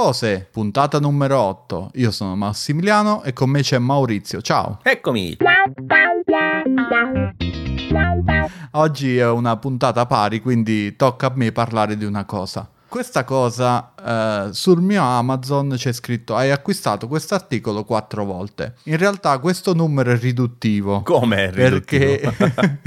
Cose, puntata numero 8. Io sono Massimiliano e con me c'è Maurizio. Ciao. Eccomi. Oggi è una puntata pari, quindi tocca a me parlare di una cosa. Questa cosa eh, sul mio Amazon c'è scritto hai acquistato questo articolo quattro volte. In realtà questo numero è riduttivo. Come è riduttivo? Perché,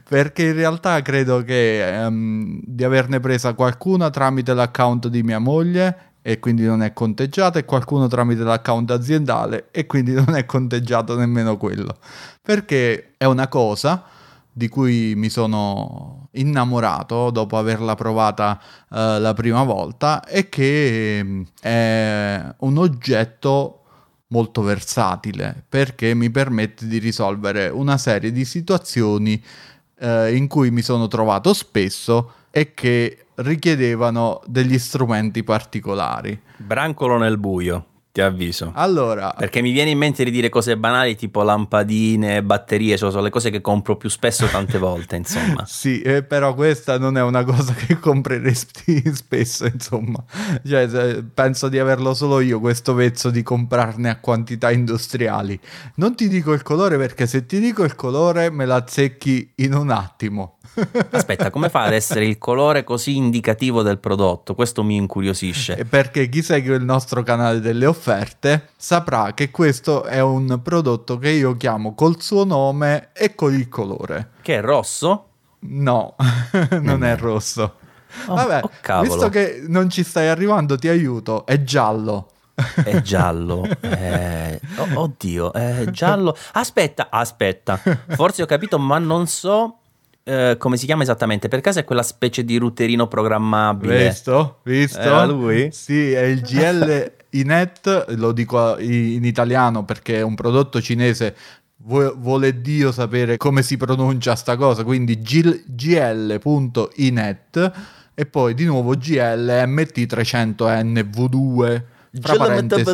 perché in realtà credo che um, di averne presa qualcuna tramite l'account di mia moglie e quindi non è conteggiata e qualcuno tramite l'account aziendale e quindi non è conteggiato nemmeno quello. Perché è una cosa di cui mi sono innamorato dopo averla provata uh, la prima volta e che um, è un oggetto molto versatile perché mi permette di risolvere una serie di situazioni uh, in cui mi sono trovato spesso e che richiedevano degli strumenti particolari. Brancolo nel buio ti avviso. Allora, perché mi viene in mente di dire cose banali tipo lampadine, batterie, cioè sono le cose che compro più spesso tante volte, insomma. sì, eh, però questa non è una cosa che compreresti spesso, insomma. Cioè, penso di averlo solo io questo vezzo di comprarne a quantità industriali. Non ti dico il colore perché se ti dico il colore me la azzecchi in un attimo. Aspetta, come fa ad essere il colore così indicativo del prodotto? Questo mi incuriosisce. Perché chi segue il nostro canale delle offerte saprà che questo è un prodotto che io chiamo col suo nome e con il colore. Che è rosso? No, non mm. è rosso. Oh, Vabbè, oh, visto che non ci stai arrivando, ti aiuto. È giallo. È giallo. Eh, oh, oddio, è giallo. Aspetta, aspetta. Forse ho capito, ma non so eh, come si chiama esattamente? Per caso è quella specie di routerino programmabile? Visto? Visto? Era lui? Sì, è il GL Inet, lo dico in italiano perché è un prodotto cinese vuole Dio sapere come si pronuncia sta cosa, quindi gl.inet e poi di nuovo GLMT300NV2 tra parentesi,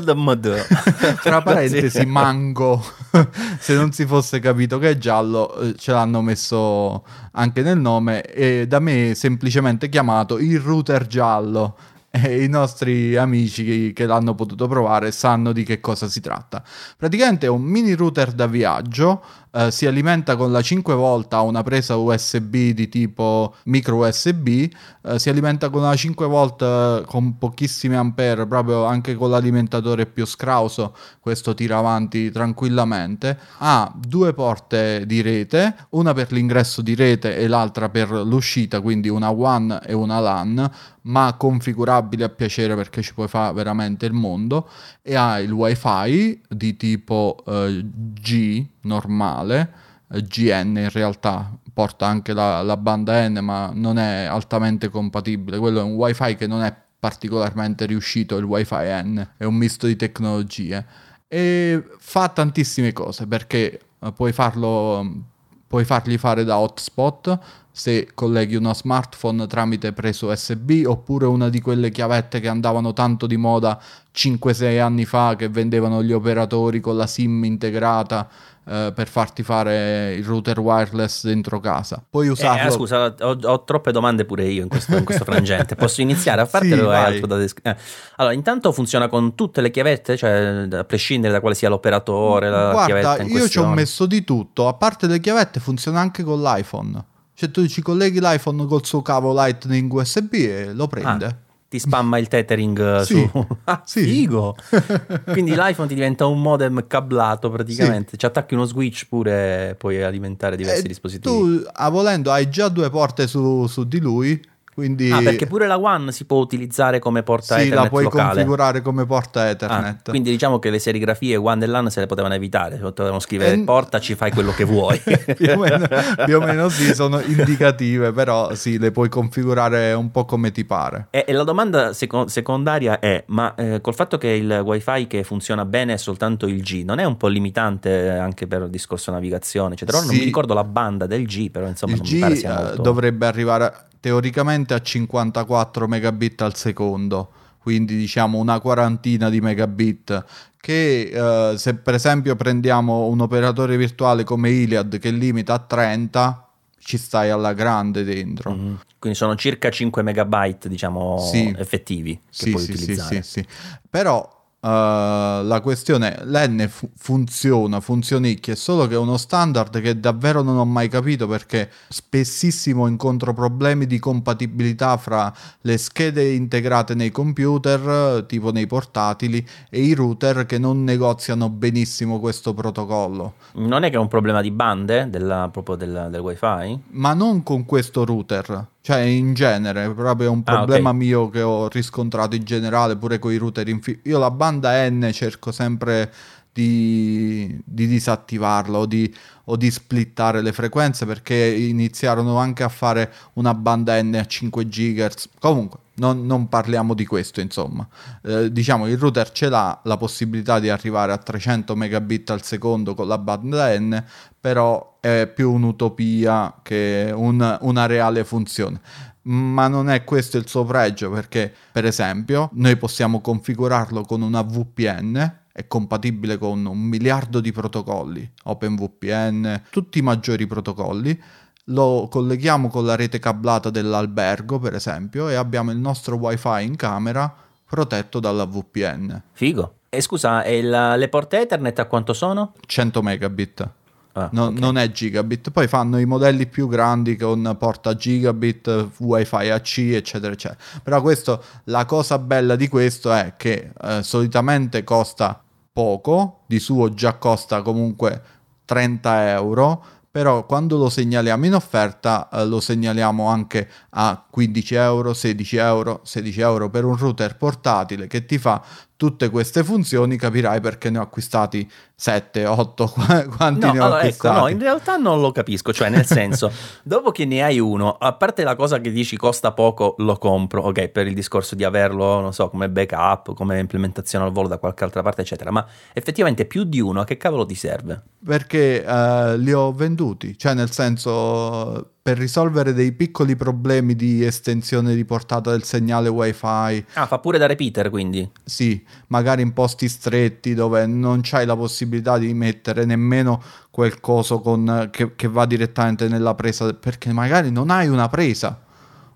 tra parentesi mango. Se non si fosse capito che è giallo eh, ce l'hanno messo anche nel nome e da me semplicemente chiamato il router giallo e i nostri amici che l'hanno potuto provare sanno di che cosa si tratta. Praticamente è un mini router da viaggio, si alimenta con la 5 volt una presa USB di tipo micro USB, eh, si alimenta con la 5 volt eh, con pochissimi ampere, proprio anche con l'alimentatore più scrauso, questo tira avanti tranquillamente, ha due porte di rete, una per l'ingresso di rete e l'altra per l'uscita, quindi una WAN e una LAN, ma configurabile a piacere perché ci puoi fare veramente il mondo e ha il wifi di tipo eh, G normale. GN in realtà porta anche la, la, banda N ma non è altamente compatibile. Quello è un wifi che non è particolarmente riuscito il wifi N. È un misto di tecnologie. E fa tantissime cose perché eh, puoi farlo puoi fargli fare da hotspot se colleghi uno smartphone tramite preso USB oppure una di quelle chiavette che andavano tanto di moda 5-6 anni fa che vendevano gli operatori con la SIM integrata eh, per farti fare il router wireless dentro casa. Puoi eh, usarlo. Eh, scusa, ho, ho, troppe domande pure io in questo, in questo frangente. Posso iniziare a fartelo? sì, hai altro da descrivere? Eh. Allora, intanto funziona con tutte le chiavette, cioè a prescindere da quale sia l'operatore, la Guarda, chiavetta io ci ho messo di tutto. A parte le chiavette, funziona anche con l'iPhone. Cioè tu ci colleghi l'iPhone col suo cavo Lightning USB e lo prende. Ah ti spamma il tethering eh, sì, su ah, sì. figo quindi l'iPhone ti diventa un modem cablato praticamente sì. ci attacchi uno switch pure puoi alimentare diversi e dispositivi tu a volendo hai già due porte su, su di lui quindi... Ah, perché pure la One si può utilizzare come porta sì, Ethernet la puoi locale. configurare come porta Ethernet. Ah, quindi diciamo che le serigrafie One e LAN se le potevano evitare, potevano scrivere e... porta, ci fai quello che vuoi. più, o meno, più, o meno, sì, sono indicative, però sì, le puoi configurare un po' come ti pare. E, e la domanda seco- secondaria è, ma eh, col fatto che il wifi che funziona bene è soltanto il G, non è un po' limitante anche per il discorso navigazione? Cioè, però sì. non mi ricordo la banda del G, però insomma il non G, mi pare sia eh, molto... dovrebbe arrivare teoricamente a 54 megabit al secondo, quindi diciamo una quarantina di megabit che eh, se per esempio prendiamo un operatore virtuale come Iliad che limita a 30 ci stai alla grande dentro. Mm-hmm. Quindi sono circa 5 megabyte, diciamo, sì. effettivi che sì, puoi sì, utilizzare. Sì, sì, sì. Però Uh, la questione l'N fu- funziona, funzionicchia, è solo che è uno standard che davvero non ho mai capito perché spessissimo incontro problemi di compatibilità fra le schede integrate nei computer, tipo nei portatili, e i router che non negoziano benissimo questo protocollo. Non è che è un problema di bande della, proprio del, del wifi? Ma non con questo router. Cioè, in genere, proprio è un problema ah, okay. mio che ho riscontrato in generale, pure con i router in fi- Io la banda N cerco sempre di, di disattivarla o di, o di, splittare le frequenze perché iniziarono anche a fare una banda N a 5 GHz. Comunque, non, non parliamo di questo, insomma. Eh, diciamo, il router ce l'ha la possibilità di arrivare a 300 megabit al secondo con la banda N, però è più un'utopia che un, una reale funzione. Ma non è questo il suo pregio perché, per esempio, noi possiamo configurarlo con una VPN è compatibile con un miliardo di protocolli, OpenVPN, tutti i maggiori protocolli. Lo colleghiamo con la rete cablata dell'albergo, per esempio, e abbiamo il nostro WiFi in camera protetto dalla VPN. Figo. E scusa, e la, le porte Ethernet a quanto sono? 100 megabit. Ah, no, okay. Non è gigabit, poi fanno i modelli più grandi con porta gigabit, wifi AC, eccetera, eccetera. Però questo, la cosa bella di questo è che eh, solitamente costa poco, di suo già costa comunque 30 euro, però quando lo segnaliamo in offerta eh, lo segnaliamo anche a 15 euro, 16 euro, 16 euro per un router portatile che ti fa tutte queste funzioni capirai perché ne ho acquistati 7, 8, quanti no, ne ho allora, acquistati. Ecco, no, in realtà non lo capisco, cioè nel senso, dopo che ne hai uno, a parte la cosa che dici costa poco, lo compro, ok, per il discorso di averlo, non so, come backup, come implementazione al volo da qualche altra parte, eccetera, ma effettivamente più di uno a che cavolo ti serve? Perché uh, li ho venduti, cioè nel senso per risolvere dei piccoli problemi di estensione di portata del segnale wifi. Ah, fa pure da repeater quindi? Sì, magari in posti stretti dove non c'hai la possibilità di mettere nemmeno quel coso con, che, che va direttamente nella presa, perché magari non hai una presa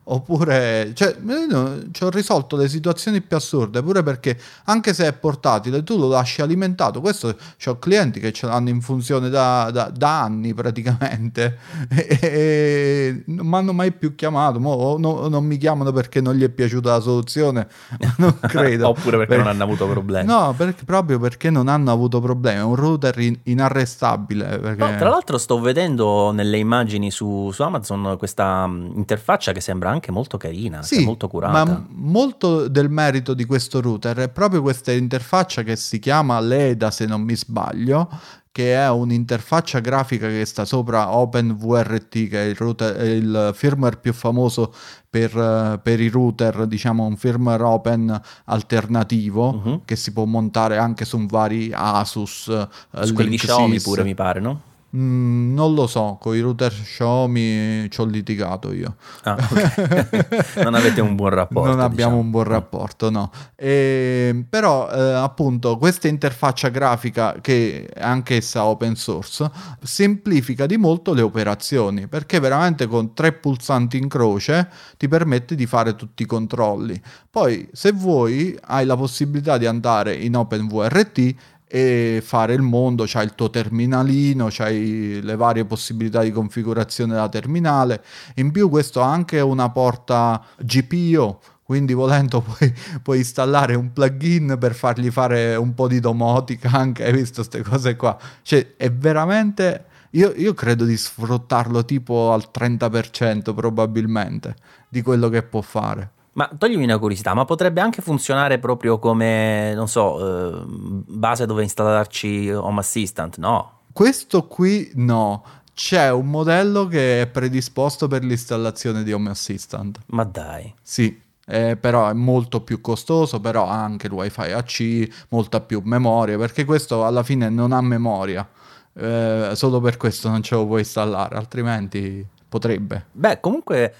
Oppure, cioè, ci ho risolto le situazioni più assurde, pure perché anche se è portatile, tu lo lasci alimentato. Questo ho clienti che ce l'hanno in funzione da, da, da anni praticamente e, e non mi hanno mai più chiamato. Mo, no, non mi chiamano perché non gli è piaciuta la soluzione, non credo. Oppure perché per... non hanno avuto problemi. No, perché, proprio perché non hanno avuto problemi. È un router in, inarrestabile. Perché... No, tra l'altro, sto vedendo nelle immagini su, su Amazon questa interfaccia che sembra anche molto carina, sì, molto curata. Ma molto del merito di questo router è proprio questa interfaccia che si chiama LEDA, se non mi sbaglio, che è un'interfaccia grafica che sta sopra OpenVRT, che è il, router, il firmware più famoso per, per, i router, diciamo un firmware open alternativo uh-huh. che si può montare anche su vari Asus. Su quelli Xiaomi pure mi pare, no? Mm, non lo so, con i router Xiaomi ci ho litigato io. Ah, okay. non avete un buon rapporto. Non abbiamo diciamo. un buon rapporto, no. E, però eh, appunto questa interfaccia grafica che è anch'essa open source semplifica di molto le operazioni perché veramente con tre pulsanti in croce ti permette di fare tutti i controlli. Poi se vuoi hai la possibilità di andare in OpenVRT e fare il mondo, c'hai il tuo terminalino, c'hai le varie possibilità di configurazione della terminale. In più questo ha anche una porta GPIO, quindi volendo puoi, puoi, installare un plugin per fargli fare un po' di domotica anche, hai visto queste cose qua? Cioè è veramente... Io, io credo di sfruttarlo tipo al 30% probabilmente di quello che può fare. Ma toglimi una curiosità, ma potrebbe anche funzionare proprio come, non so, eh, base dove installarci Home Assistant, no? Questo qui no. C'è un modello che è predisposto per l'installazione di Home Assistant. Ma dai. Sì, eh, però è molto più costoso, però ha anche il wifi AC, molta più memoria, perché questo alla fine non ha memoria. Eh, solo per questo non ce lo puoi installare, altrimenti potrebbe. Beh, comunque,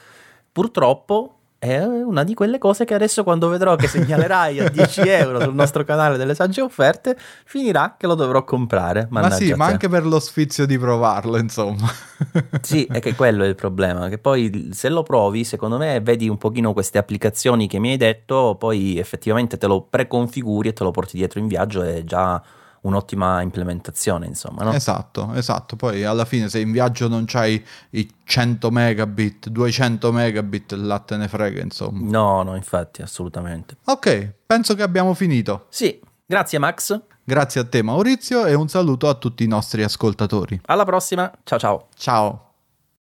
purtroppo è una di quelle cose che adesso quando vedrò che segnalerai a 10 euro sul nostro canale delle sagge offerte, finirà che lo dovrò comprare. Ma sì, ma anche per lo sfizio di provarlo, insomma. sì, è che quello è il problema, che poi se lo provi, secondo me, vedi un pochino queste applicazioni che mi hai detto, poi effettivamente te lo preconfiguri e te lo porti dietro in viaggio e già un'ottima implementazione, insomma. No? Esatto, esatto. Poi alla fine se in viaggio non c'hai i 100 megabit, 200 megabit, là te ne frega, insomma. No, no, infatti, assolutamente. Ok, penso che abbiamo finito. Sì, grazie Max. Grazie a te Maurizio e un saluto a tutti i nostri ascoltatori. Alla prossima, ciao ciao. Ciao.